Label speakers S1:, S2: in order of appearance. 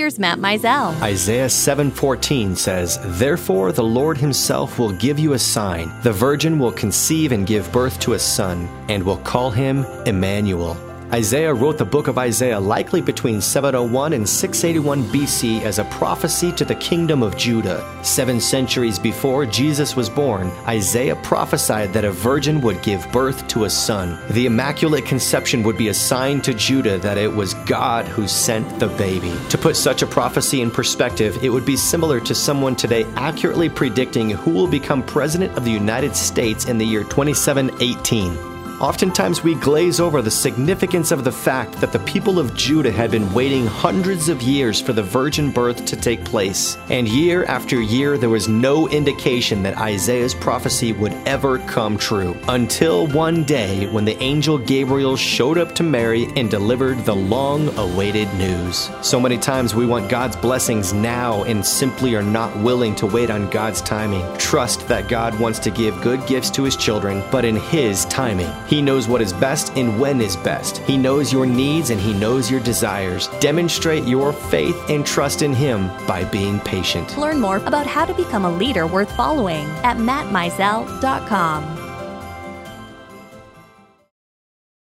S1: Here's Matt Mizell.
S2: Isaiah 7:14 says, "Therefore the Lord himself will give you a sign: the virgin will conceive and give birth to a son, and will call him Emmanuel." Isaiah wrote the book of Isaiah likely between 701 and 681 BC as a prophecy to the kingdom of Judah. Seven centuries before Jesus was born, Isaiah prophesied that a virgin would give birth to a son. The Immaculate Conception would be a sign to Judah that it was God who sent the baby. To put such a prophecy in perspective, it would be similar to someone today accurately predicting who will become President of the United States in the year 2718. Oftentimes, we glaze over the significance of the fact that the people of Judah had been waiting hundreds of years for the virgin birth to take place. And year after year, there was no indication that Isaiah's prophecy would ever come true. Until one day when the angel Gabriel showed up to Mary and delivered the long awaited news. So many times we want God's blessings now and simply are not willing to wait on God's timing. Trust that God wants to give good gifts to his children, but in his timing. He knows what is best and when is best. He knows your needs and He knows your desires. Demonstrate your faith and trust in Him by being patient.
S1: Learn more about how to become a leader worth following at mattmizell.com.